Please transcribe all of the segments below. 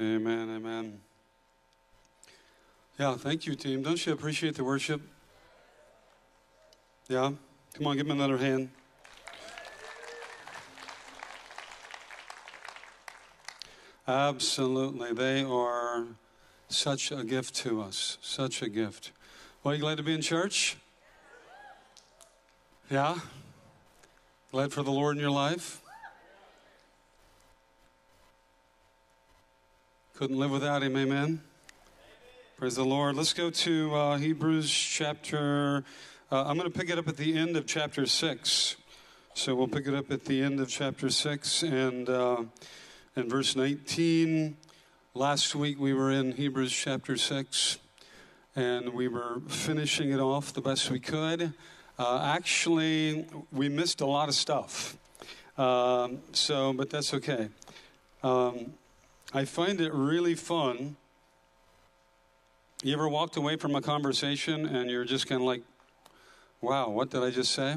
Amen, amen. Yeah, thank you, team. Don't you appreciate the worship? Yeah? Come on, give them another hand. Absolutely. They are such a gift to us. Such a gift. Well, you glad to be in church? Yeah? Glad for the Lord in your life? Couldn't live without Him, amen? Praise the Lord. Let's go to uh, Hebrews chapter. Uh, I'm going to pick it up at the end of chapter 6. So we'll pick it up at the end of chapter 6 and uh, in verse 19. Last week we were in Hebrews chapter 6 and we were finishing it off the best we could. Uh, actually, we missed a lot of stuff. Um, so, but that's okay. Um, I find it really fun. You ever walked away from a conversation and you're just kind of like, wow, what did I just say?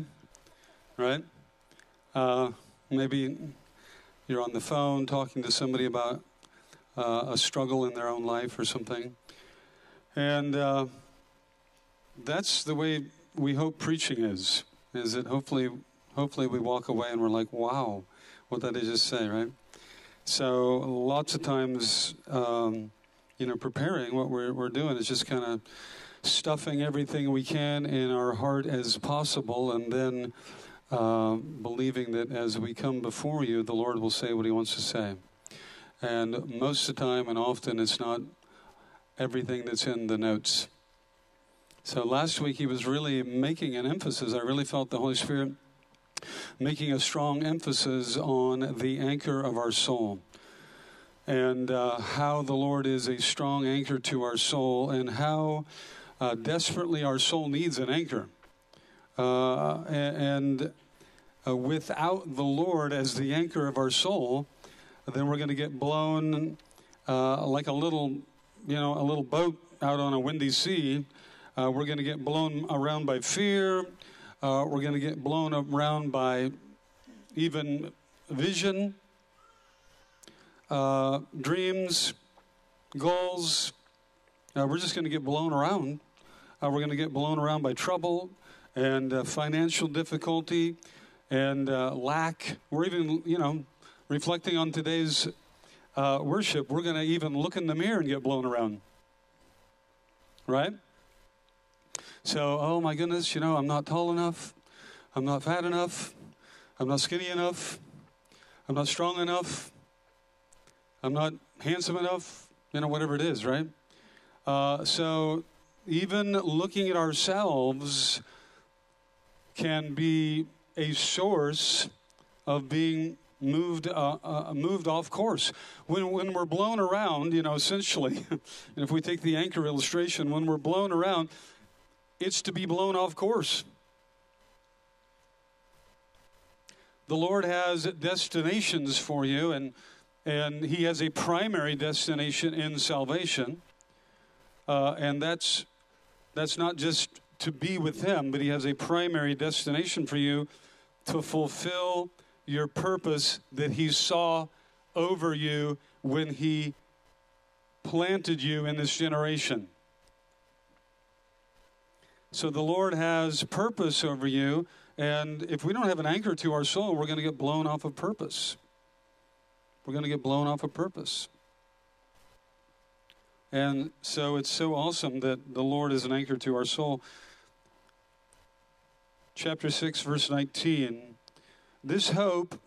Right? Uh, maybe you're on the phone talking to somebody about uh, a struggle in their own life or something. And uh, that's the way we hope preaching is. Is that hopefully, hopefully we walk away and we're like, wow, what did I just say, right? So lots of times, um, you know, preparing what we're, we're doing is just kind of stuffing everything we can in our heart as possible, and then uh, believing that as we come before you, the Lord will say what He wants to say. And most of the time, and often, it's not everything that's in the notes. So last week, he was really making an emphasis. I really felt the Holy Spirit making a strong emphasis on the anchor of our soul and uh, how the Lord is a strong anchor to our soul and how uh, desperately our soul needs an anchor. Uh, and uh, without the Lord as the anchor of our soul, then we're going to get blown uh, like a little, you know, a little boat out on a windy sea. Uh, we're going to get blown around by fear. Uh, we're going to get blown around by even vision, uh, dreams, goals. Uh, we're just going to get blown around. Uh, we're going to get blown around by trouble and uh, financial difficulty and lack. We're even, you know, reflecting on today's worship, we're going to even look in the mirror and get blown around. Right? So, oh my goodness, you know, I'm not tall enough. I'm not fat enough. I'm not skinny enough. I'm not strong enough. I'm not handsome enough. You know, whatever it is, right? Uh, so, even looking at ourselves can be a source of being moved uh, uh, moved off course. When when we're blown around, you know, essentially, and if we take the anchor illustration, when we're blown around, it's to be blown off course. The Lord has destinations for you, and, and He has a primary destination in salvation. Uh, and that's, that's not just to be with Him, but He has a primary destination for you to fulfill your purpose that He saw over you when He planted you in this generation. So the Lord has purpose over you, and if we don't have an anchor to our soul, we're going to get blown off of purpose. We're going to get blown off of purpose. And so it's so awesome that the Lord is an anchor to our soul. Chapter 6, verse 19. This hope,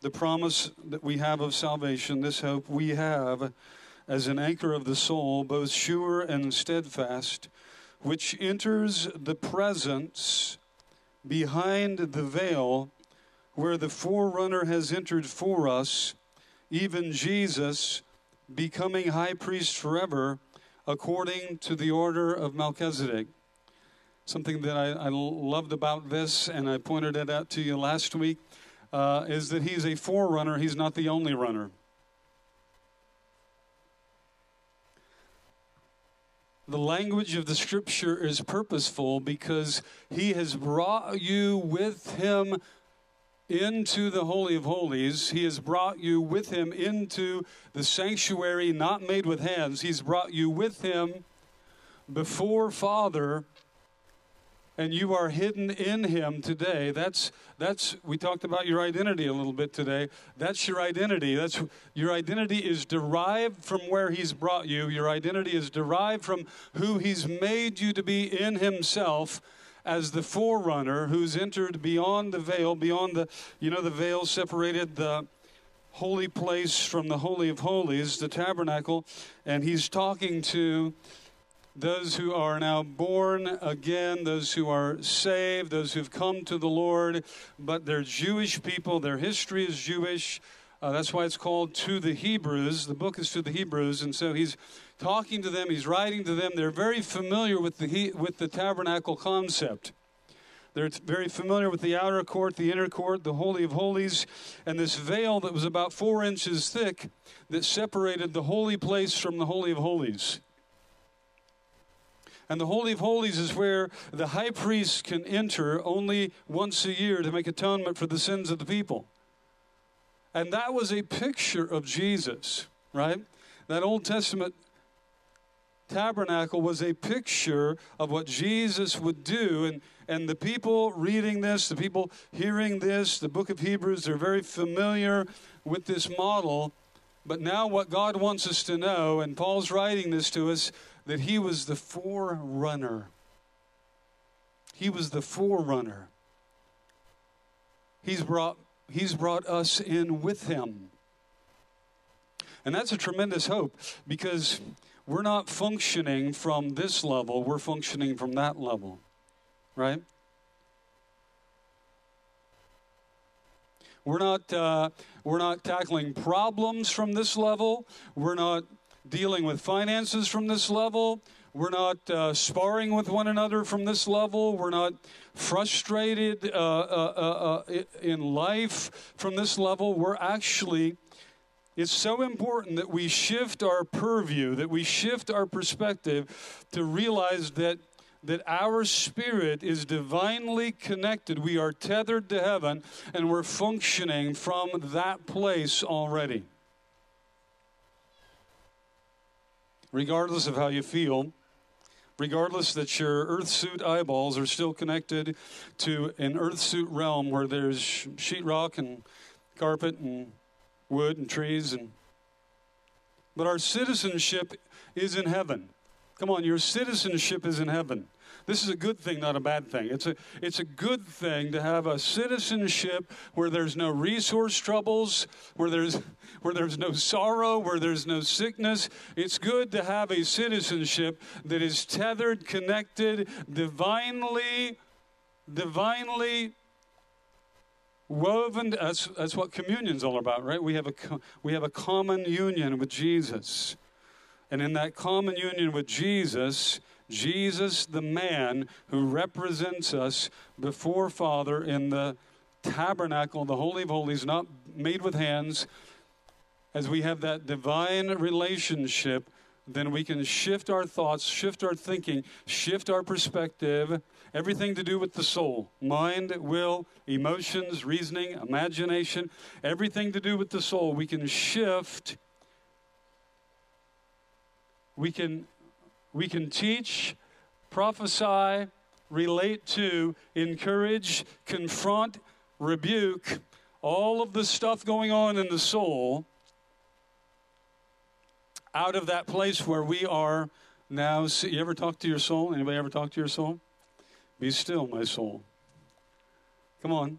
the promise that we have of salvation, this hope we have as an anchor of the soul, both sure and steadfast which enters the presence behind the veil where the forerunner has entered for us, even Jesus becoming high priest forever according to the order of Melchizedek. Something that I, I loved about this, and I pointed it out to you last week, uh, is that he's a forerunner, he's not the only runner. The language of the scripture is purposeful because he has brought you with him into the Holy of Holies. He has brought you with him into the sanctuary not made with hands. He's brought you with him before Father and you are hidden in him today. That's that's we talked about your identity a little bit today. That's your identity. That's your identity is derived from where he's brought you. Your identity is derived from who he's made you to be in himself as the forerunner who's entered beyond the veil beyond the you know the veil separated the holy place from the holy of holies the tabernacle and he's talking to those who are now born again, those who are saved, those who've come to the Lord, but they're Jewish people, their history is Jewish. Uh, that's why it's called To the Hebrews. The book is to the Hebrews. And so he's talking to them, he's writing to them. They're very familiar with the, he- with the tabernacle concept. They're very familiar with the outer court, the inner court, the Holy of Holies, and this veil that was about four inches thick that separated the holy place from the Holy of Holies. And the Holy of Holies is where the high priest can enter only once a year to make atonement for the sins of the people. And that was a picture of Jesus, right? That Old Testament tabernacle was a picture of what Jesus would do. And, and the people reading this, the people hearing this, the book of Hebrews, they're very familiar with this model. But now, what God wants us to know, and Paul's writing this to us, that he was the forerunner. He was the forerunner. He's brought, he's brought us in with him. And that's a tremendous hope because we're not functioning from this level, we're functioning from that level, right? We're not, uh, we're not tackling problems from this level. We're not dealing with finances from this level. We're not uh, sparring with one another from this level. We're not frustrated uh, uh, uh, uh in life from this level. We're actually, it's so important that we shift our purview, that we shift our perspective to realize that. That our spirit is divinely connected. We are tethered to heaven and we're functioning from that place already. Regardless of how you feel, regardless that your earth suit eyeballs are still connected to an earth suit realm where there's sheetrock and carpet and wood and trees and but our citizenship is in heaven. Come on, your citizenship is in heaven. This is a good thing, not a bad thing. It's a, it's a good thing to have a citizenship where there's no resource troubles, where there's, where there's no sorrow, where there's no sickness. It's good to have a citizenship that is tethered, connected, divinely, divinely woven. That's, that's what communion's all about, right? We have, a, we have a common union with Jesus. And in that common union with Jesus, Jesus, the man who represents us before Father in the tabernacle, the Holy of Holies, not made with hands, as we have that divine relationship, then we can shift our thoughts, shift our thinking, shift our perspective, everything to do with the soul mind, will, emotions, reasoning, imagination, everything to do with the soul. We can shift. We can we can teach, prophesy, relate to, encourage, confront, rebuke, all of the stuff going on in the soul out of that place where we are now. You ever talk to your soul? Anybody ever talk to your soul? Be still, my soul. Come on.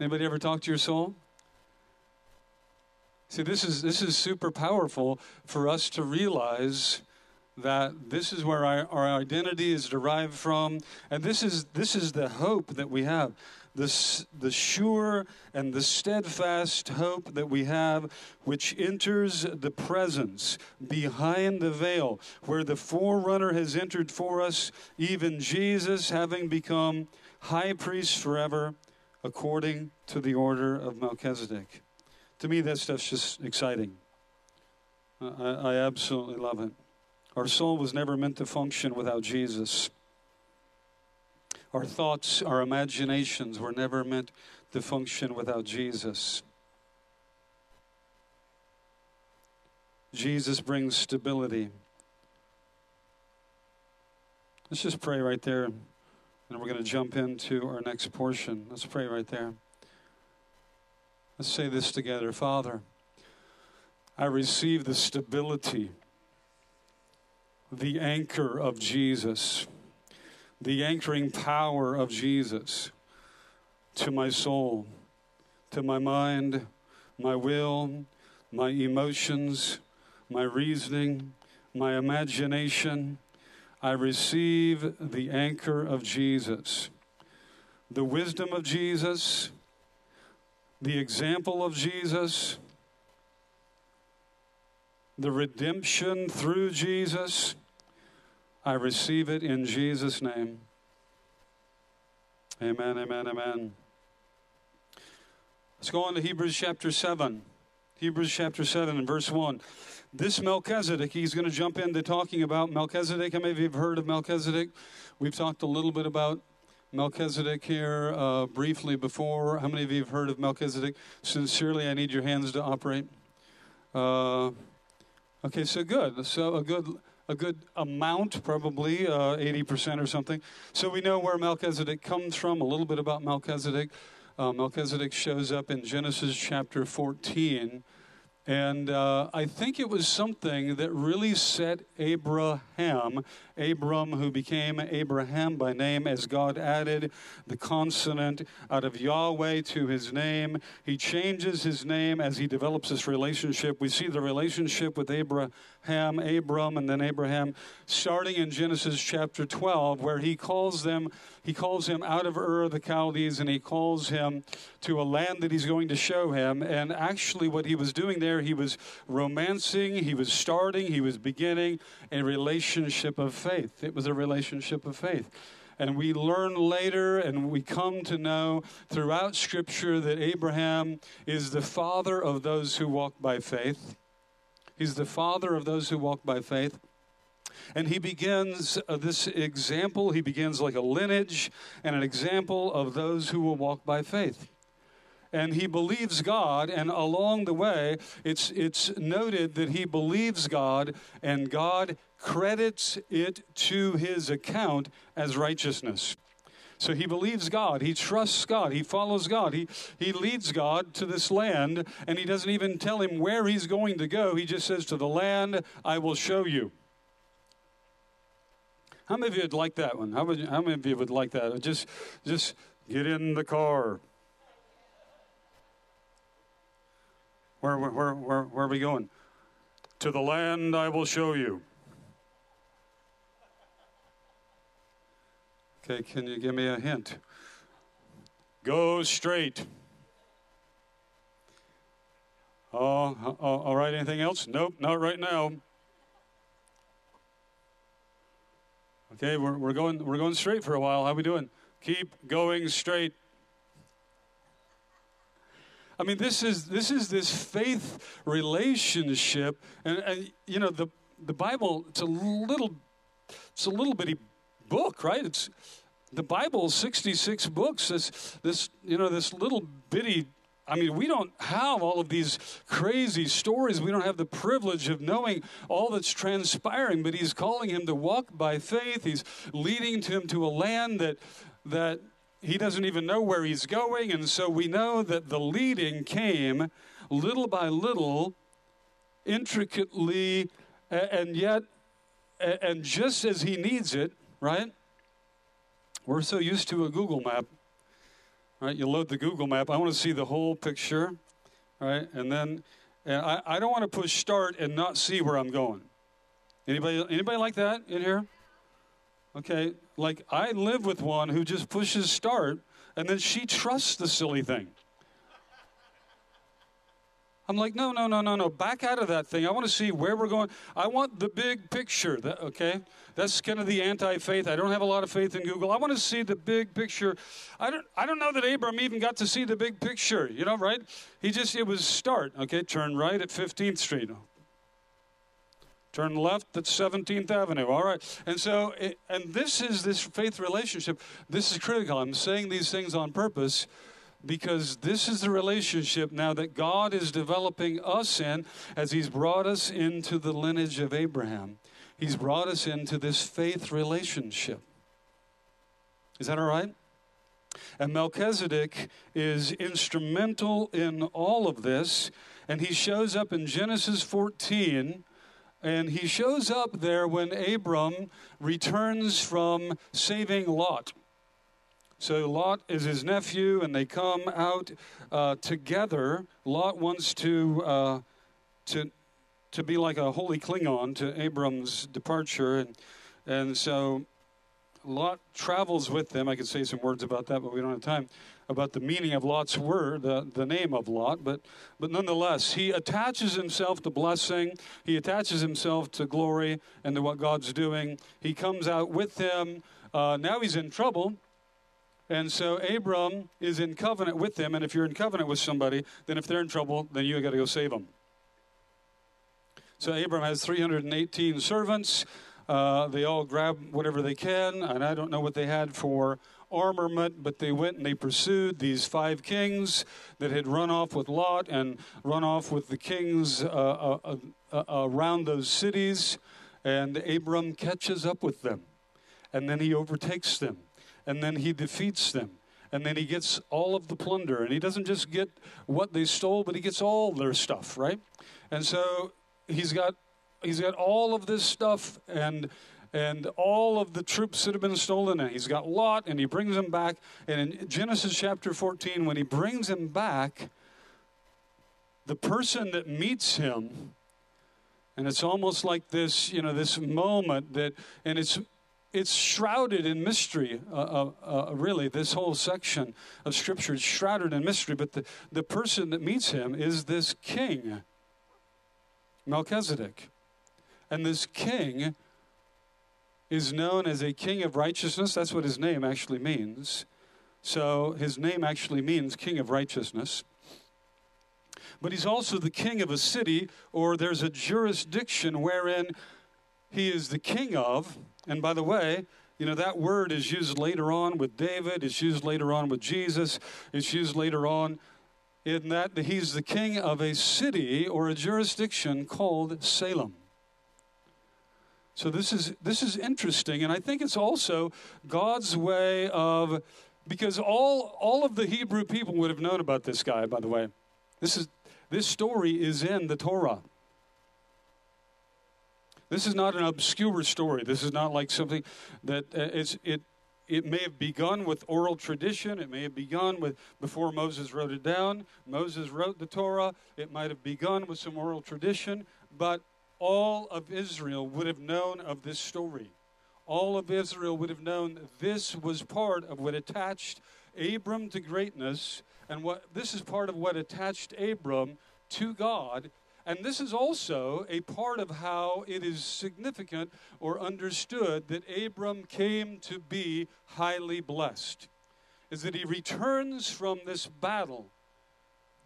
Anybody ever talk to your soul? See, this is this is super powerful for us to realize that this is where our, our identity is derived from and this is this is the hope that we have this the sure and the steadfast hope that we have which enters the presence behind the veil where the forerunner has entered for us even Jesus having become high priest forever according to the order of Melchizedek. To me that stuff's just exciting. I, I absolutely love it our soul was never meant to function without Jesus. Our thoughts, our imaginations were never meant to function without Jesus. Jesus brings stability. Let's just pray right there, and we're going to jump into our next portion. Let's pray right there. Let's say this together Father, I receive the stability, the anchor of Jesus, the anchoring power of Jesus to my soul, to my mind, my will, my emotions, my reasoning, my imagination. I receive the anchor of Jesus, the wisdom of Jesus, the example of Jesus, the redemption through Jesus. I receive it in Jesus' name. Amen, amen, amen. Let's go on to Hebrews chapter 7. Hebrews chapter 7 and verse 1. This Melchizedek, he's going to jump into talking about Melchizedek. How many of you have heard of Melchizedek? We've talked a little bit about Melchizedek here uh, briefly before. How many of you have heard of Melchizedek? Sincerely, I need your hands to operate. Uh, okay, so good. So a good a good amount, probably uh, 80% or something. So we know where Melchizedek comes from, a little bit about Melchizedek uh, Melchizedek shows up in Genesis chapter 14. And uh, I think it was something that really set Abraham, Abram, who became Abraham by name, as God added the consonant out of Yahweh to his name. He changes his name as he develops this relationship. We see the relationship with Abraham Abram, and then Abraham, starting in Genesis chapter 12, where he calls them, he calls him out of Ur of the Chaldees, and he calls him to a land that he's going to show him. And actually, what he was doing there, he was romancing, he was starting, he was beginning a relationship of faith. It was a relationship of faith. And we learn later and we come to know throughout Scripture that Abraham is the father of those who walk by faith. He's the father of those who walk by faith. And he begins uh, this example, he begins like a lineage and an example of those who will walk by faith. And he believes God, and along the way, it's, it's noted that he believes God, and God credits it to his account as righteousness. So he believes God. He trusts God. He follows God. He, he leads God to this land, and he doesn't even tell him where he's going to go. He just says, To the land I will show you. How many of you would like that one? How many, how many of you would like that? Just, just get in the car. Where, where, where, where, where are we going? To the land I will show you. Okay, can you give me a hint? Go straight. Oh, oh, all right. Anything else? Nope, not right now. Okay, we're, we're going we're going straight for a while. How we doing? Keep going straight. I mean, this is this is this faith relationship, and, and you know the the Bible. It's a little it's a little bitty book, right? It's the Bible, 66 books. This, this, you know, this little bitty. I mean, we don't have all of these crazy stories. We don't have the privilege of knowing all that's transpiring. But He's calling him to walk by faith. He's leading him to a land that that he doesn't even know where he's going, and so we know that the leading came little by little, intricately, and yet, and just as he needs it right? We're so used to a Google map, right? You load the Google map. I want to see the whole picture, right? And then and I, I don't want to push start and not see where I'm going. Anybody, anybody like that in here? Okay, like I live with one who just pushes start and then she trusts the silly thing. I'm like, no, no, no, no, no. Back out of that thing. I want to see where we're going. I want the big picture. That, okay? That's kind of the anti-faith. I don't have a lot of faith in Google. I want to see the big picture. I don't I don't know that Abram even got to see the big picture, you know, right? He just it was start, okay? Turn right at 15th Street. Turn left at 17th Avenue. All right. And so and this is this faith relationship. This is critical. I'm saying these things on purpose because this is the relationship now that God is developing us in as He's brought us into the lineage of Abraham. He's brought us into this faith relationship. Is that all right? And Melchizedek is instrumental in all of this. And he shows up in Genesis 14. And he shows up there when Abram returns from saving Lot. So Lot is his nephew, and they come out uh, together. Lot wants to uh, to to be like a holy Klingon to Abram's departure, and and so Lot travels with them. I could say some words about that, but we don't have time about the meaning of Lot's word, the, the name of Lot. But but nonetheless, he attaches himself to blessing. He attaches himself to glory and to what God's doing. He comes out with them. Uh, now he's in trouble and so Abram is in covenant with them. And if you're in covenant with somebody, then if they're in trouble, then you got to go save them. So Abram has 318 servants. Uh, they all grab whatever they can. And I don't know what they had for armament, but they went and they pursued these five kings that had run off with Lot and run off with the kings uh, uh, uh, uh around those cities. And Abram catches up with them. And then he overtakes them and then he defeats them. And then he gets all of the plunder. And he doesn't just get what they stole, but he gets all their stuff, right? And so he's got he's got all of this stuff and and all of the troops that have been stolen and he's got lot and he brings them back and in genesis chapter 14 when he brings him back the person that meets him and it's almost like this you know this moment that and it's it's shrouded in mystery, uh, uh, uh, really. This whole section of Scripture is shrouded in mystery, but the, the person that meets him is this king, Melchizedek. And this king is known as a king of righteousness. That's what his name actually means. So his name actually means king of righteousness. But he's also the king of a city, or there's a jurisdiction wherein he is the king of and by the way, you know, that word is used later on with David, it's used later on with Jesus, it's used later on in that he's the king of a city or a jurisdiction called Salem. So this is this is interesting, and I think it's also God's way of because all all of the Hebrew people would have known about this guy, by the way. This is this story is in the Torah. This is not an obscure story. This is not like something that uh, it's, it, it may have begun with oral tradition. It may have begun with before Moses wrote it down. Moses wrote the Torah. It might have begun with some oral tradition, but all of Israel would have known of this story. All of Israel would have known this was part of what attached Abram to greatness, and what this is part of what attached Abram to God and this is also a part of how it is significant or understood that Abram came to be highly blessed. Is that he returns from this battle.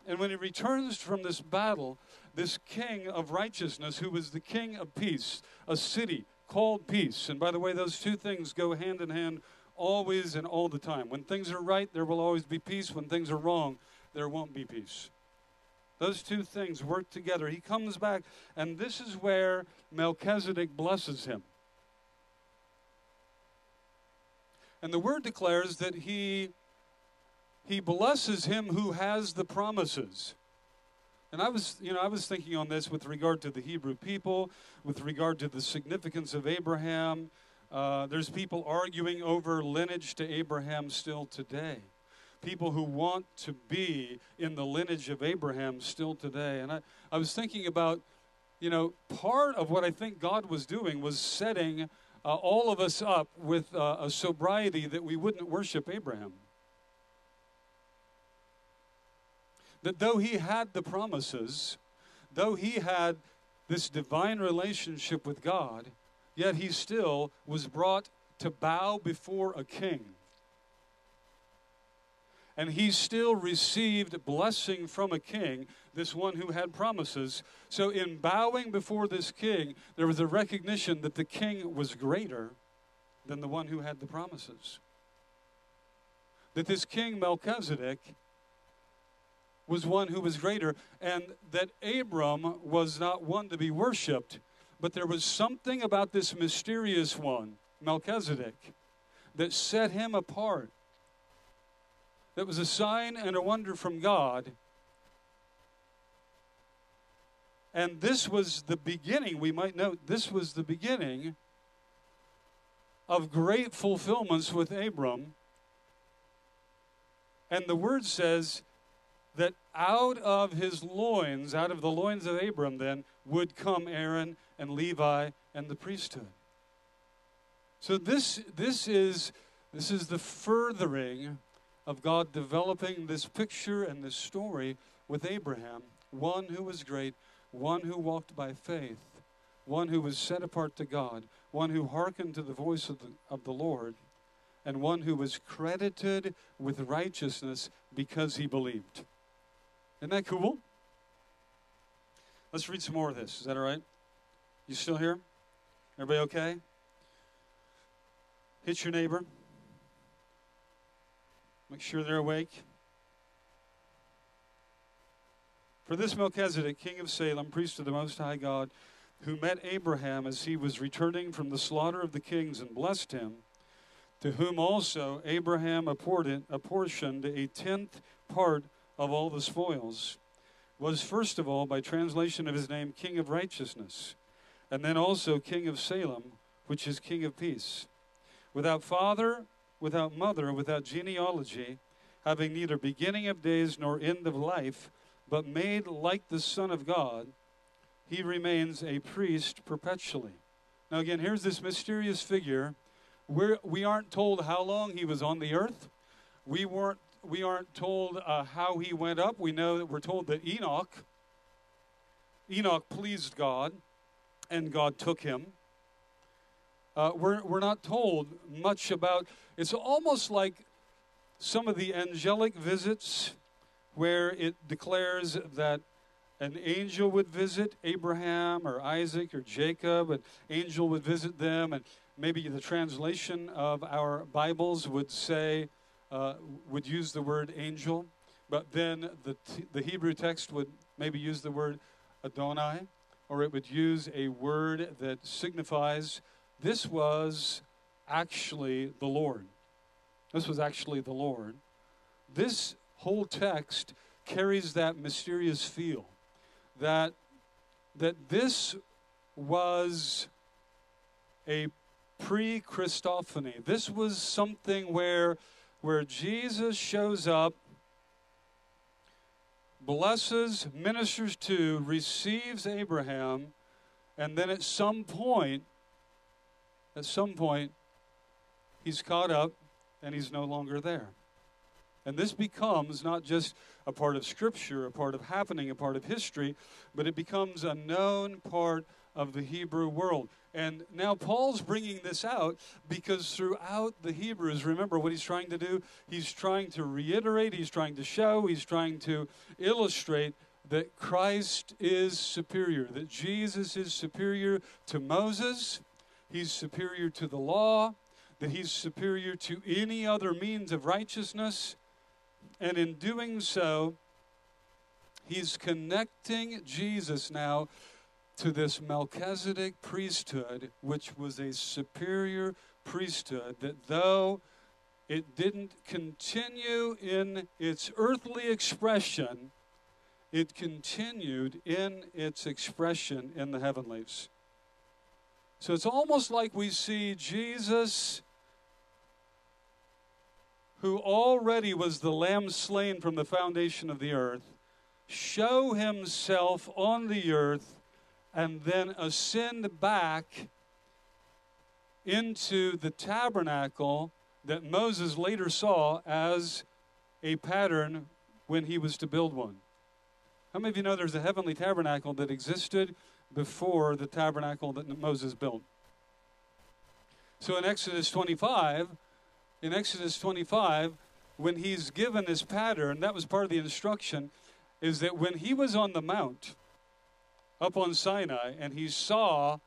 And when he returns from this battle, this king of righteousness, who was the king of peace, a city called peace. And by the way, those two things go hand in hand always and all the time. When things are right, there will always be peace. When things are wrong, there won't be peace. Those two things work together. He comes back, and this is where Melchizedek blesses him. And the word declares that he, he blesses him who has the promises. And I was, you know, I was thinking on this with regard to the Hebrew people, with regard to the significance of Abraham. Uh, there's people arguing over lineage to Abraham still today people who want to be in the lineage of Abraham still today. And I, I was thinking about, you know, part of what I think God was doing was setting uh, all of us up with uh, a sobriety that we wouldn't worship Abraham. That though he had the promises, though he had this divine relationship with God, yet he still was brought to bow before a king and he still received blessing from a king, this one who had promises. So, in bowing before this king, there was a recognition that the king was greater than the one who had the promises. That this king Melchizedek was one who was greater, and that Abram was not one to be worshiped, but there was something about this mysterious one, Melchizedek, that set him apart. That was a sign and a wonder from God. And this was the beginning, we might note, this was the beginning of great fulfillments with Abram. And the word says that out of his loins, out of the loins of Abram, then would come Aaron and Levi and the priesthood. So this this is this is the furthering of God developing this picture and this story with Abraham, one who was great, one who walked by faith, one who was set apart to God, one who hearkened to the voice of the, of the Lord, and one who was credited with righteousness because he believed. Isn't that cool? Let's read some more of this. Is that all right? You still here? Everybody okay? Hit your neighbor. Make sure they're awake. For this Melchizedek, king of Salem, priest of the Most High God, who met Abraham as he was returning from the slaughter of the kings and blessed him, to whom also Abraham apportioned a tenth part of all the spoils, was first of all, by translation of his name, King of Righteousness, and then also King of Salem, which is King of Peace. Without father, without mother, without genealogy, having neither beginning of days nor end of life, but made like the Son of God, he remains a priest perpetually. Now, again, here's this mysterious figure. We're, we aren't told how long he was on the earth. We weren't we aren't told uh, how he went up. We know that we're told that Enoch, Enoch pleased God, and God took him. Uh, we're, we're not told much about. It's almost like some of the angelic visits where it declares that an angel would visit Abraham or Isaac or Jacob, an angel would visit them, and maybe the translation of our Bibles would say uh, would use the word angel, but then the, t- the Hebrew text would maybe use the word Adonai, or it would use a word that signifies this was actually the Lord. This was actually the Lord. This whole text carries that mysterious feel that that this was a pre-Christophany. This was something where where Jesus shows up, blesses, ministers to, receives Abraham, and then at some point, at some point, he's caught up and he's no longer there. And this becomes not just a part of Scripture, a part of happening, a part of history, but it becomes a known part of the Hebrew world. And now Paul's bringing this out because throughout the Hebrews, remember what he's trying to do? He's trying to reiterate, he's trying to show, he's trying to illustrate that Christ is superior, that Jesus is superior to Moses, he's superior to the law, that he's superior to any other means of righteousness. And in doing so, he's connecting Jesus now to this Melchizedek priesthood, which was a superior priesthood, that though it didn't continue in its earthly expression, it continued in its expression in the heavenlies. So it's almost like we see Jesus, who already was the lamb slain from the foundation of the earth, show himself on the earth and then ascend back into the tabernacle that Moses later saw as a pattern when he was to build one. How many of you know there's a heavenly tabernacle that existed before the tabernacle that Moses built? So in Exodus 25, in Exodus 25, when he's given this pattern, that was part of the instruction, is that when he was on the mount, up on Sinai and he saw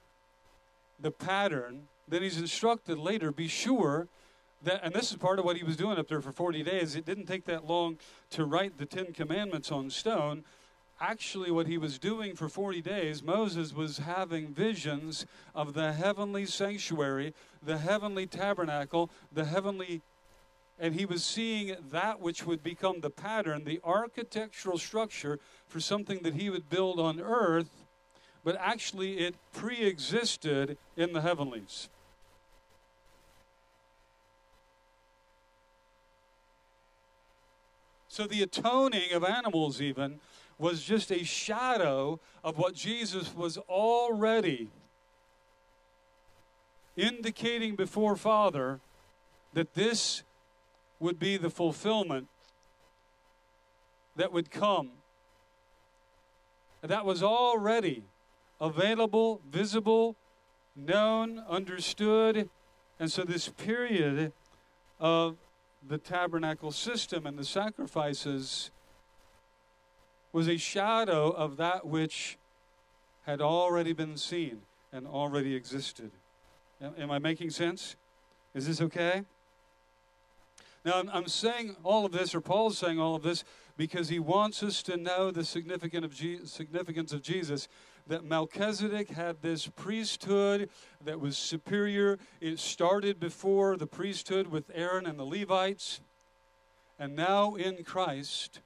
the pattern, then he's instructed later be sure that, and this is part of what he was doing up there for 40 days. It didn't take that long to write the Ten Commandments on stone. Actually, what he was doing for 40 days, Moses was having visions of the heavenly sanctuary, the heavenly tabernacle, the heavenly, and he was seeing that which would become the pattern, the architectural structure for something that he would build on earth, but actually it pre existed in the heavenlies. So the atoning of animals, even, was just a shadow of what Jesus was already indicating before Father that this would be the fulfillment that would come. That was already available, visible, known, understood. And so, this period of the tabernacle system and the sacrifices was a shadow of that which had already been seen and already existed. Am I making sense? Is this okay? Now, I'm, saying all of this, or Paul's saying all of this, because he wants us to know the significance of Jesus that Melchizedek had this priesthood that was superior. It started before the priesthood with Aaron and the Levites. And now in Christ,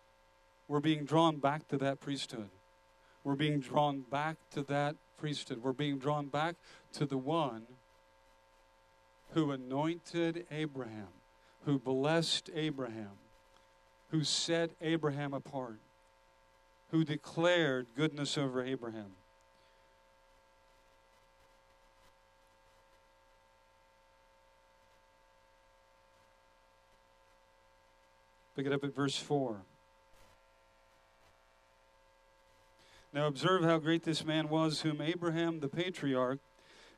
we're being drawn back to that priesthood. We're being drawn back to that priesthood. We're being drawn back to the one who anointed Abraham, who blessed Abraham, who set Abraham apart, who declared goodness over Abraham. Pick it up at verse 4. Now observe how great this man was, whom Abraham the patriarch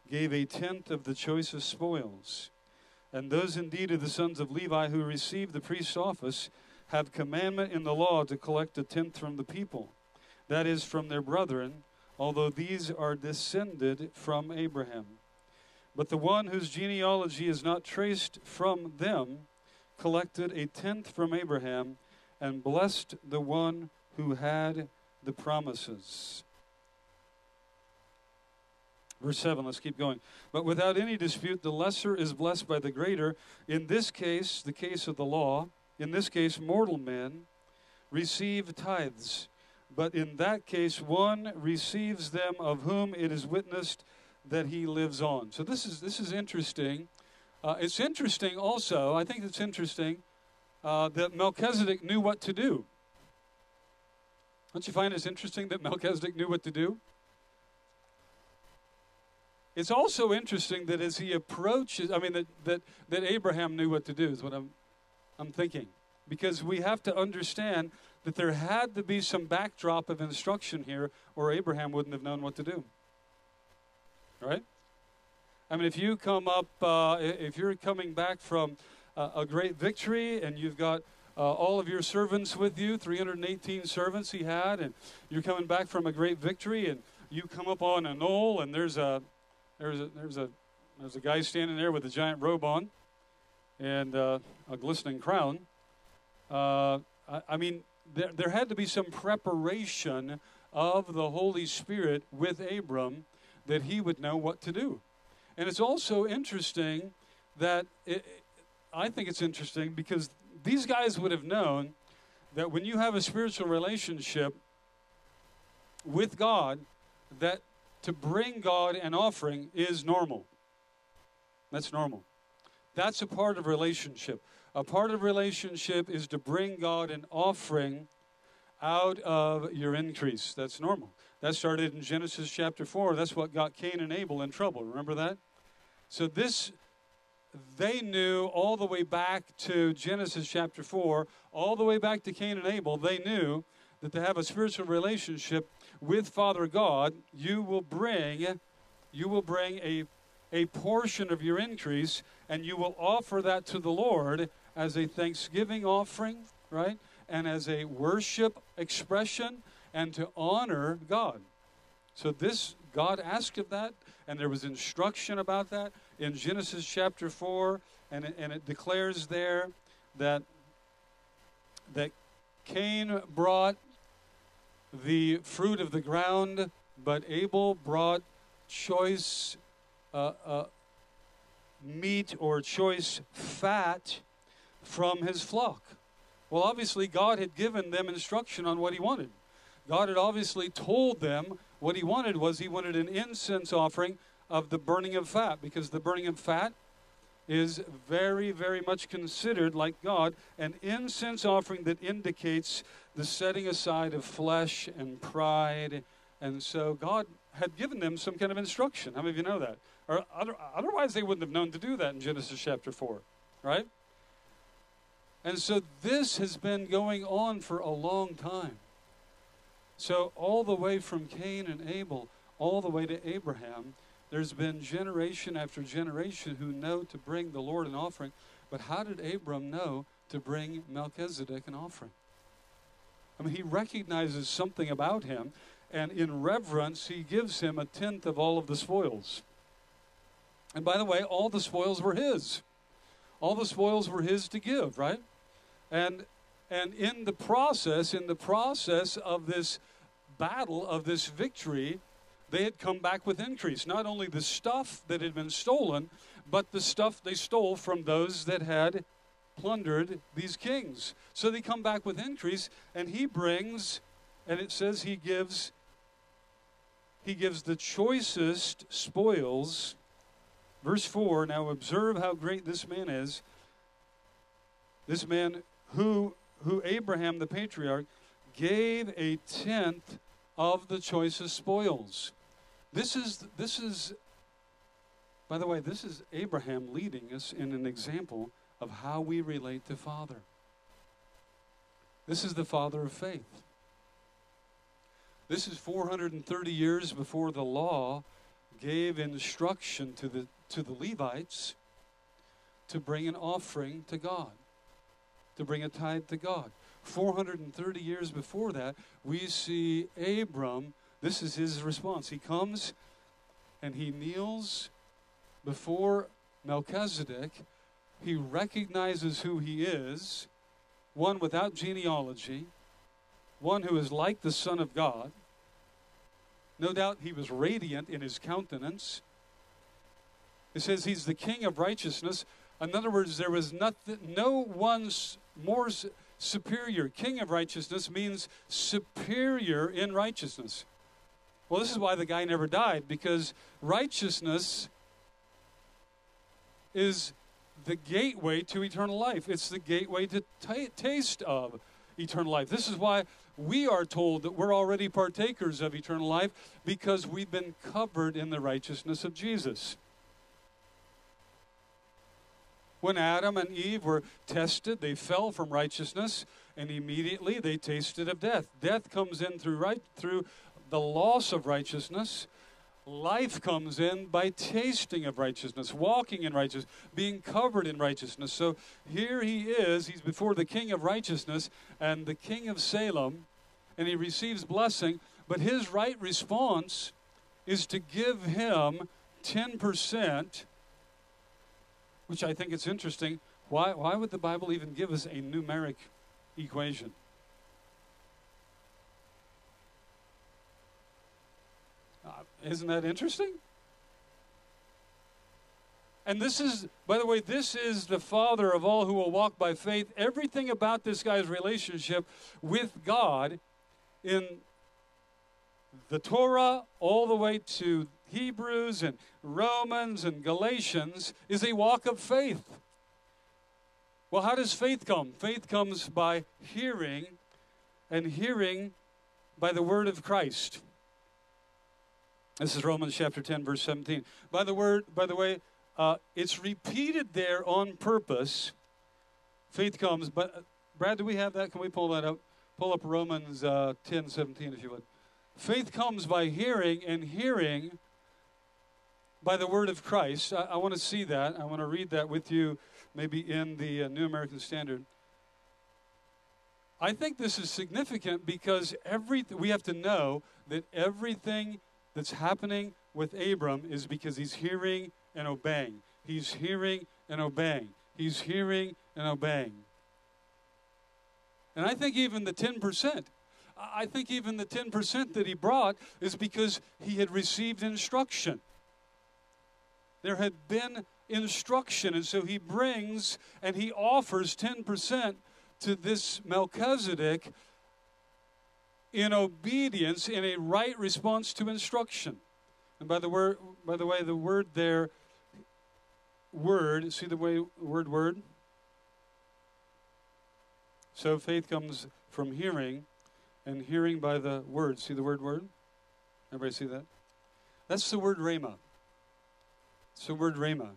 gave a tenth of the choicest spoils. And those indeed of the sons of Levi who received the priest's office have commandment in the law to collect a tenth from the people, that is, from their brethren, although these are descended from Abraham. But the one whose genealogy is not traced from them collected a tenth from Abraham and blessed the one who had the promises. Verse 7, let's keep going. But without any dispute, the lesser is blessed by the greater. In this case, the case of the law, in this case, mortal men receive tithes. But in that case, one receives them of whom it is witnessed that he lives on. So this is, this is interesting uh, it's interesting also, I think it's interesting uh, that Melchizedek knew what to do. Don't you find it's interesting that Melchizedek knew what to do? It's also interesting that as he approaches, I mean, that, that, that Abraham knew what to do, is what I'm, I'm thinking. Because we have to understand that there had to be some backdrop of instruction here, or Abraham wouldn't have known what to do. Right? I mean, if you come up, uh, if you're coming back from uh, a great victory and you've got uh, all of your servants with you, 318 servants he had, and you're coming back from a great victory, and you come up on a knoll, and there's a there's a there's a there's a guy standing there with a giant robe on and uh, a glistening crown. Uh, I, I mean, there, there had to be some preparation of the Holy Spirit with Abram that he would know what to do. And it's also interesting that it, I think it's interesting because these guys would have known that when you have a spiritual relationship with God, that to bring God an offering is normal. That's normal. That's a part of relationship. A part of relationship is to bring God an offering out of your increase. That's normal. That started in Genesis chapter 4. That's what got Cain and Abel in trouble. Remember that? So this they knew all the way back to Genesis chapter 4, all the way back to Cain and Abel, they knew that to have a spiritual relationship with Father God, you will bring you will bring a a portion of your increase and you will offer that to the Lord as a thanksgiving offering, right? And as a worship expression and to honor God. So this God asked of that and there was instruction about that in Genesis chapter 4 and it, and it declares there that that Cain brought the fruit of the ground, but Abel brought choice uh, uh, meat or choice fat from his flock. Well, obviously, God had given them instruction on what he wanted. God had obviously told them what he wanted was he wanted an incense offering of the burning of fat because the burning of fat is very, very much considered, like God, an incense offering that indicates the setting aside of flesh and pride. And so God had given them some kind of instruction. How many of you know that? Or other, otherwise, they wouldn't have known to do that in Genesis chapter 4, right? And so this has been going on for a long time. So, all the way from Cain and Abel, all the way to Abraham, there's been generation after generation who know to bring the Lord an offering. But how did Abram know to bring Melchizedek an offering? I mean, he recognizes something about him, and in reverence, he gives him a tenth of all of the spoils. And by the way, all the spoils were his. All the spoils were his to give, right? And and in the process, in the process of this battle, of this victory, they had come back with increase. Not only the stuff that had been stolen, but the stuff they stole from those that had plundered these kings. So they come back with increase, and he brings, and it says he gives he gives the choicest spoils. Verse 4 Now observe how great this man is. This man who who Abraham the patriarch gave a tenth of the choicest spoils. This is this is by the way, this is Abraham leading us in an example of how we relate to Father. This is the father of faith. This is 430 years before the law gave instruction to the to the Levites to bring an offering to God to bring a tithe to God. 430 years before that, we see Abram, this is his response. He comes and he kneels before Melchizedek. He recognizes who he is, one without genealogy, one who is like the Son of God. No doubt he was radiant in his countenance. It says he's the King of righteousness. In other words, there was nothing, no one's more superior. King of righteousness means superior in righteousness. Well, this is why the guy never died, because righteousness is the gateway to eternal life. It's the gateway to t- taste of eternal life. This is why we are told that we're already partakers of eternal life because we've been covered in the righteousness of Jesus. When Adam and Eve were tested, they fell from righteousness, and immediately they tasted of death. Death comes in through right through the loss of righteousness. Life comes in by tasting of righteousness, walking in righteousness, being covered in righteousness. So here he is, he's before the king of righteousness and the king of Salem, and he receives blessing, but his right response is to give him 10% which I think is interesting. Why, why would the Bible even give us a numeric equation? Uh, isn't that interesting? And this is, by the way, this is the father of all who will walk by faith. Everything about this guy's relationship with God in the Torah, all the way to Hebrews and Romans and Galatians is a walk of faith. Well, how does faith come? Faith comes by hearing, and hearing by the word of Christ. This is Romans chapter 10, verse 17. By the word, by the way, uh, it's repeated there on purpose. Faith comes, but uh, Brad, do we have that? Can we pull that up? Pull up Romans uh, 10, 17, if you would. Faith comes by hearing, and hearing by the word of Christ. I, I want to see that. I want to read that with you, maybe in the uh, New American Standard. I think this is significant because every we have to know that everything that's happening with Abram is because he's hearing and obeying. He's hearing and obeying. He's hearing and obeying. And I think even the 10%, I think even the 10% that he brought is because he had received instruction. There had been instruction, and so he brings and he offers 10% to this Melchizedek in obedience, in a right response to instruction. And by the word, by the way, the word there, word. See the way word word. So faith comes from hearing, and hearing by the word. See the word word. Everybody see that? That's the word rhema. It's the word rhema,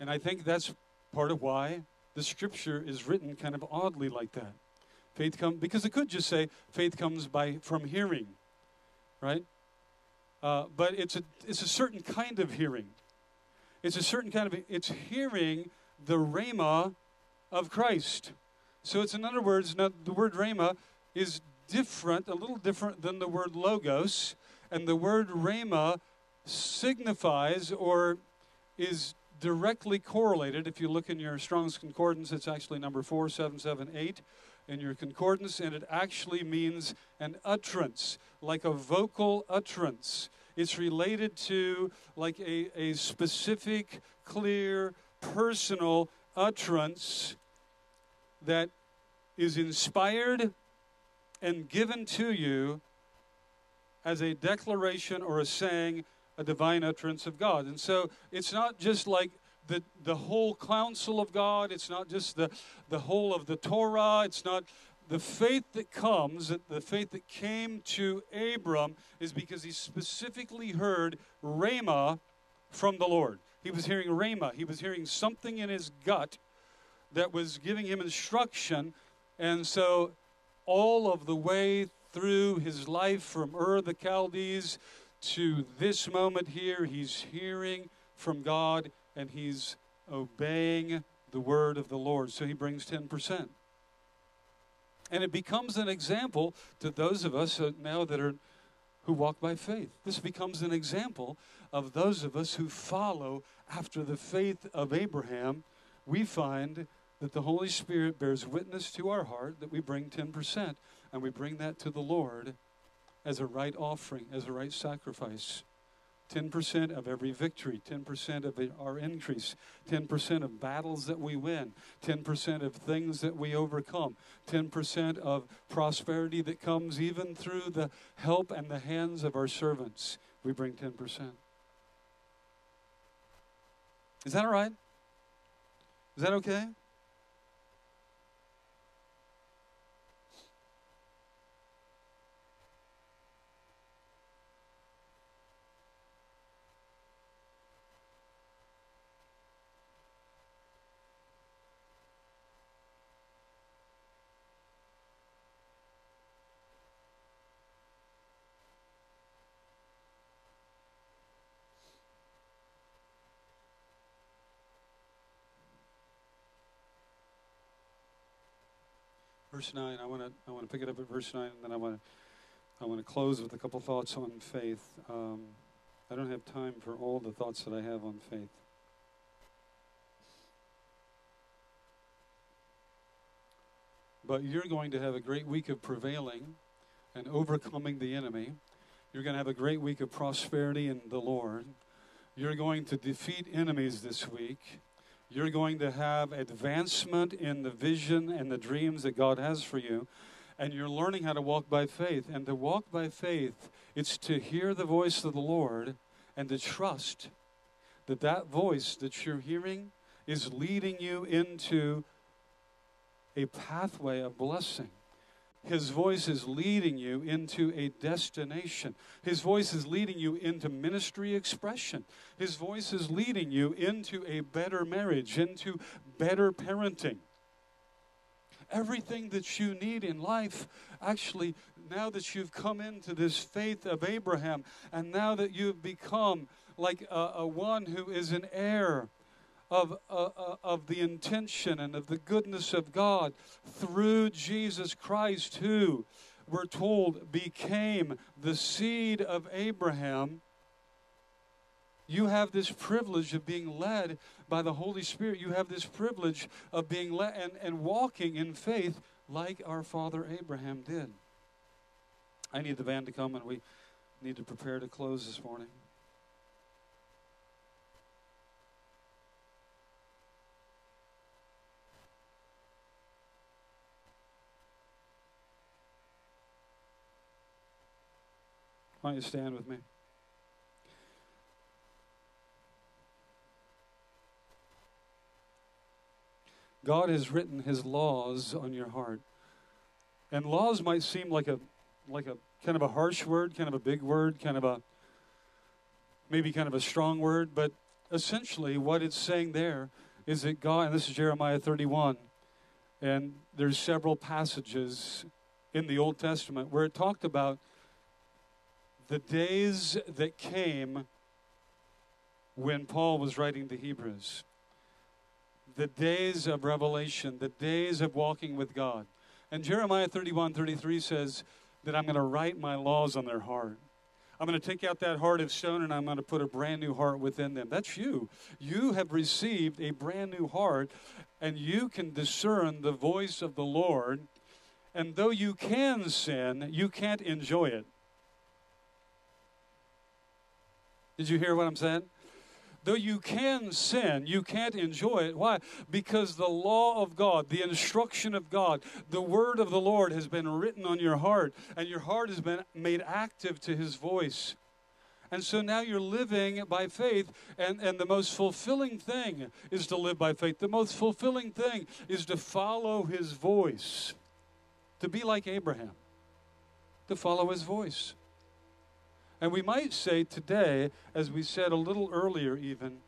and I think that's part of why the scripture is written kind of oddly like that. Faith comes because it could just say faith comes by from hearing, right? Uh, but it's a it's a certain kind of hearing. It's a certain kind of it's hearing the rhema of Christ. So it's in other words, now the word rhema is different, a little different than the word logos, and the word rhema signifies or is directly correlated. If you look in your Strong's Concordance, it's actually number 4778 in your concordance, and it actually means an utterance, like a vocal utterance. It's related to like a, a specific, clear, personal utterance that is inspired and given to you as a declaration or a saying, a divine utterance of God. And so it's not just like the, the whole counsel of God. It's not just the, the whole of the Torah. It's not the faith that comes, the faith that came to Abram is because he specifically heard Rhema from the Lord. He was hearing Rhema. He was hearing something in his gut that was giving him instruction. And so all of the way through his life from Ur the Chaldees to this moment here, he's hearing from God and he's obeying the word of the Lord. So he brings 10%. And it becomes an example to those of us now that are who walk by faith. This becomes an example of those of us who follow after the faith of Abraham. We find that the Holy Spirit bears witness to our heart that we bring 10%, and we bring that to the Lord as a right offering, as a right sacrifice. 10% of every victory, 10% of our increase, 10% of battles that we win, 10% of things that we overcome, 10% of prosperity that comes even through the help and the hands of our servants. We bring 10%. Is that all right? Is that okay? Verse 9. I want to I want to pick it up at verse 9, and then I want to I want to close with a couple thoughts on faith. Um, I don't have time for all the thoughts that I have on faith. But you're going to have a great week of prevailing and overcoming the enemy. You're going to have a great week of prosperity in the Lord. You're going to defeat enemies this week. You're going to have advancement in the vision and the dreams that God has for you. And you're learning how to walk by faith. And to walk by faith, it's to hear the voice of the Lord and to trust that that voice that you're hearing is leading you into a pathway of blessing. His voice is leading you into a destination. His voice is leading you into ministry expression. His voice is leading you into a better marriage, into better parenting. Everything that you need in life, actually, now that you've come into this faith of Abraham, and now that you've become like a, a one who is an heir of, uh, uh, of the intention and of the goodness of God through Jesus Christ, who, we're told, became the seed of Abraham. You have this privilege of being led by the Holy Spirit. You have this privilege of being led and, and walking in faith like our father Abraham did. I need the band to come and we need to prepare to close this morning. Why don't you stand with me? God has written his laws on your heart. And laws might seem like a like a kind of a harsh word, kind of a big word, kind of a maybe kind of a strong word, but essentially what it's saying there is that God, and this is Jeremiah 31, and there's several passages in the Old Testament where it talked about the days that came when Paul was writing the Hebrews. The days of revelation, the days of walking with God. And Jeremiah 31 33 says that I'm going to write my laws on their heart. I'm going to take out that heart of stone and I'm going to put a brand new heart within them. That's you. You have received a brand new heart and you can discern the voice of the Lord. And though you can sin, you can't enjoy it. Did you hear what I'm saying? Though you can sin, you can't enjoy it. Why? Because the law of God, the instruction of God, the word of the Lord has been written on your heart, and your heart has been made active to his voice. And so now you're living by faith, and, and the most fulfilling thing is to live by faith. The most fulfilling thing is to follow his voice, to be like Abraham, to follow his voice. And we might say today, as we said a little earlier, even,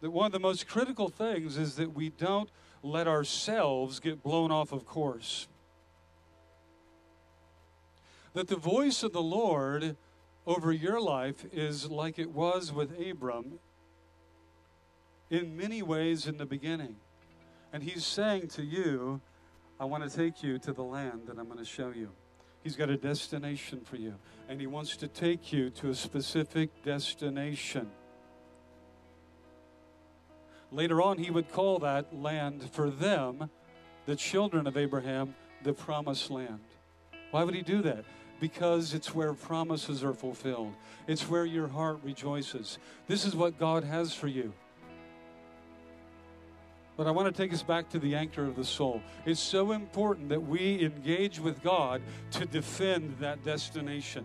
that one of the most critical things is that we don't let ourselves get blown off of course. That the voice of the Lord over your life is like it was with Abram in many ways in the beginning. And he's saying to you, I want to take you to the land that I'm going to show you. He's got a destination for you, and He wants to take you to a specific destination. Later on, He would call that land for them, the children of Abraham, the promised land. Why would He do that? Because it's where promises are fulfilled, it's where your heart rejoices. This is what God has for you. But I want to take us back to the anchor of the soul. It's so important that we engage with God to defend that destination.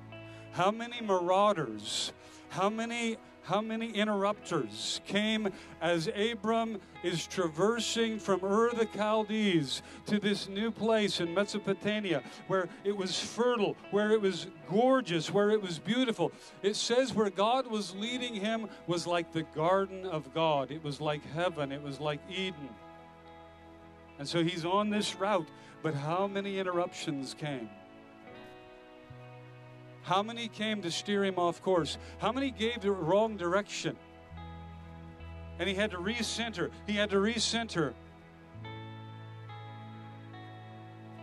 How many marauders, how many how many interrupters came as Abram is traversing from Ur the Chaldees to this new place in Mesopotamia where it was fertile, where it was gorgeous, where it was beautiful. It says where God was leading him was like the garden of God, it was like heaven, it was like Eden. And so he's on this route, but how many interruptions came? How many came to steer him off course? How many gave the wrong direction? And he had to recenter. He had to recenter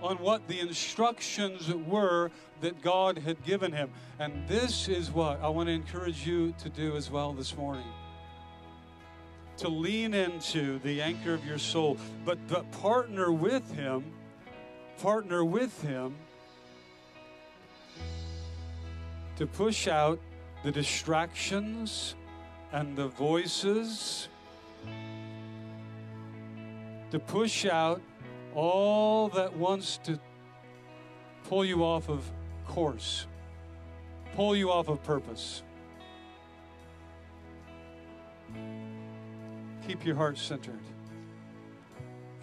on what the instructions were that God had given him. And this is what I want to encourage you to do as well this morning. To lean into the anchor of your soul, but, but partner with him, partner with him to push out the distractions and the voices, to push out all that wants to pull you off of course, pull you off of purpose. Keep your heart centered.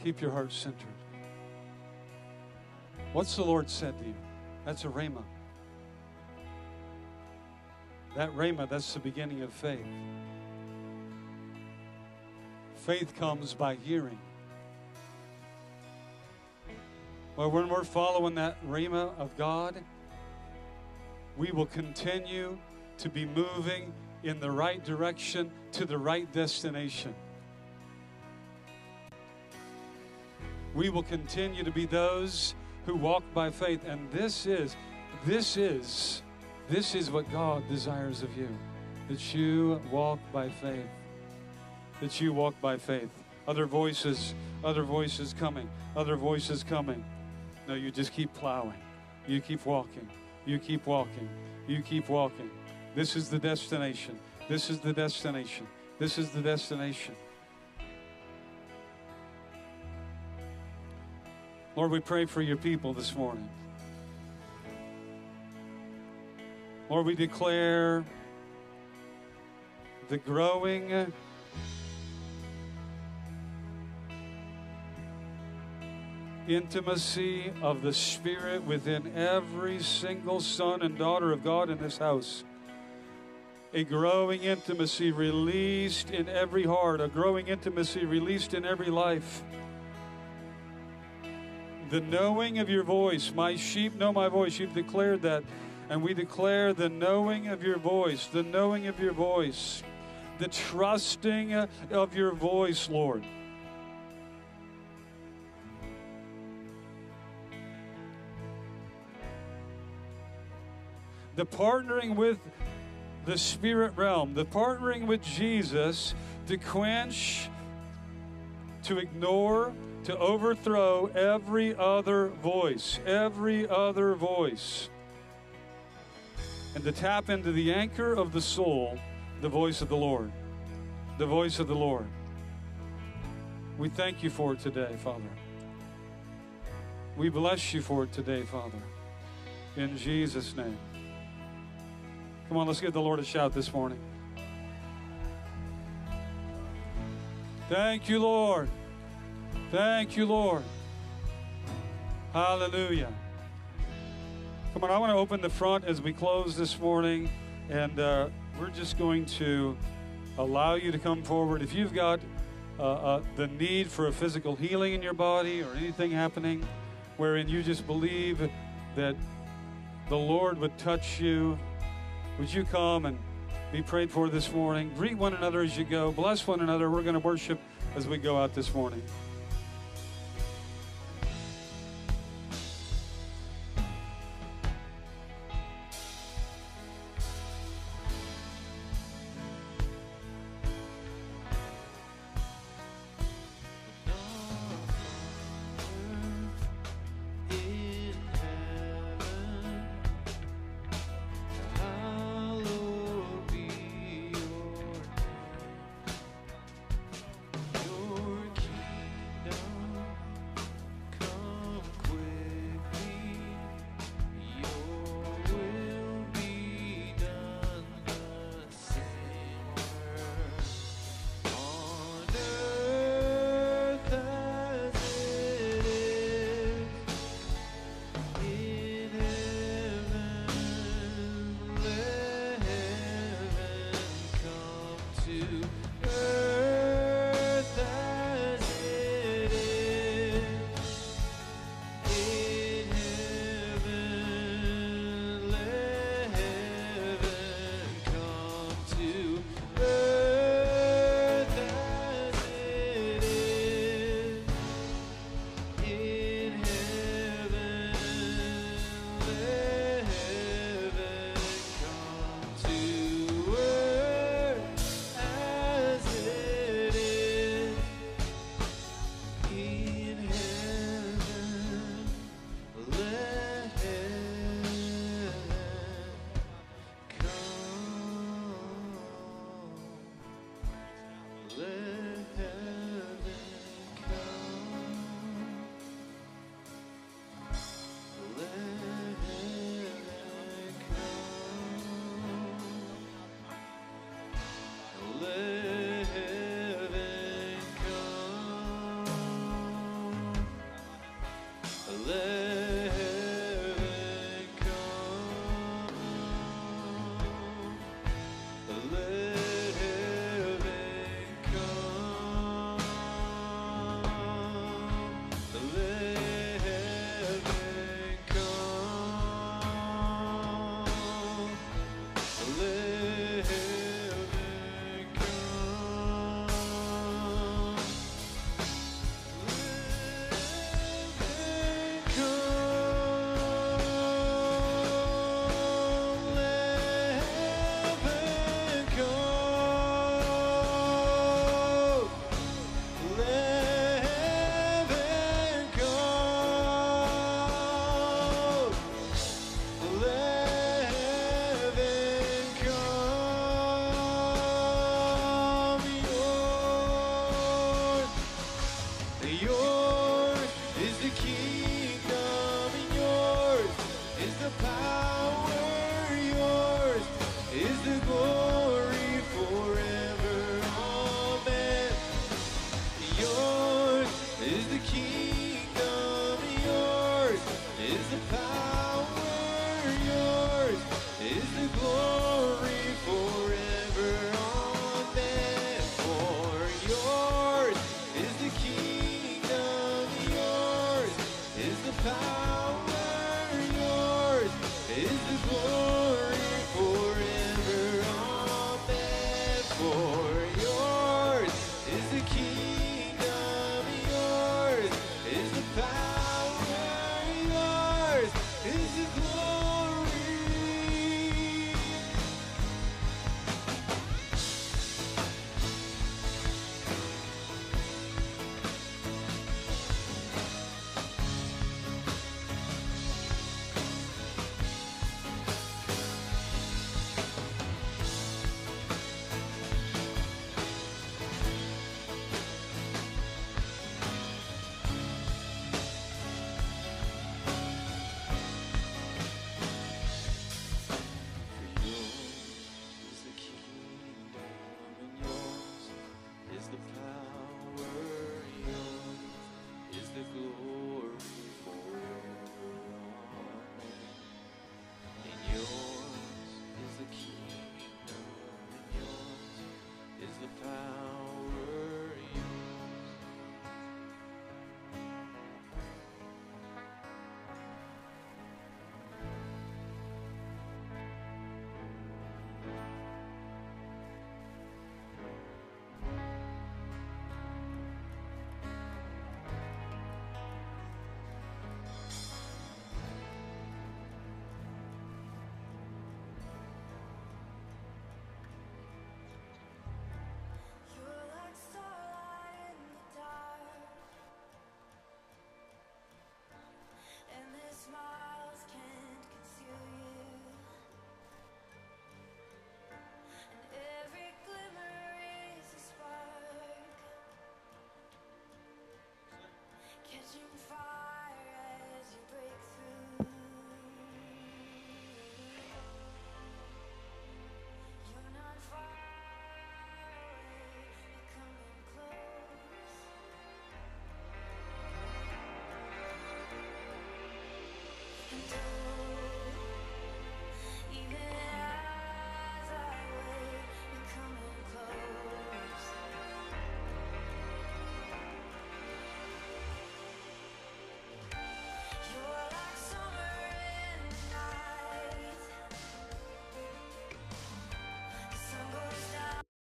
Keep your heart centered. What's the Lord said to you? That's a rhema. That rhema, that's the beginning of faith. Faith comes by hearing. Well, when we're following that rhema of God, we will continue to be moving in the right direction to the right destination. We will continue to be those who walk by faith. And this is, this is This is what God desires of you that you walk by faith. That you walk by faith. Other voices, other voices coming, other voices coming. No, you just keep plowing. You keep walking. You keep walking. You keep walking. This is the destination. This is the destination. This is the destination. Lord, we pray for your people this morning. Lord, we declare the growing intimacy of the Spirit within every single son and daughter of God in this house. A growing intimacy released in every heart, a growing intimacy released in every life. The knowing of your voice. My sheep know my voice. You've declared that. And we declare the knowing of your voice, the knowing of your voice, the trusting uh, of your voice, Lord. The partnering with the spirit realm, the partnering with Jesus to quench, to ignore, to overthrow every other voice, every other voice, and to tap into the anchor of the soul, the voice of the Lord. The voice of the Lord. We thank you for it today, Father. We bless you for it today, Father. In Jesus' name. Come on, let's give the Lord a shout this morning. Thank you, Lord. Thank you, Lord. Hallelujah. Come on, I want to open the front as we close this morning, and uh, we're just going to allow you to come forward. If you've got uh, uh, the need for a physical healing in your body or anything happening wherein you just believe that the Lord would touch you, would you come and be prayed for this morning? Greet one another as you go. Bless one another. We're going to worship as we go out this morning.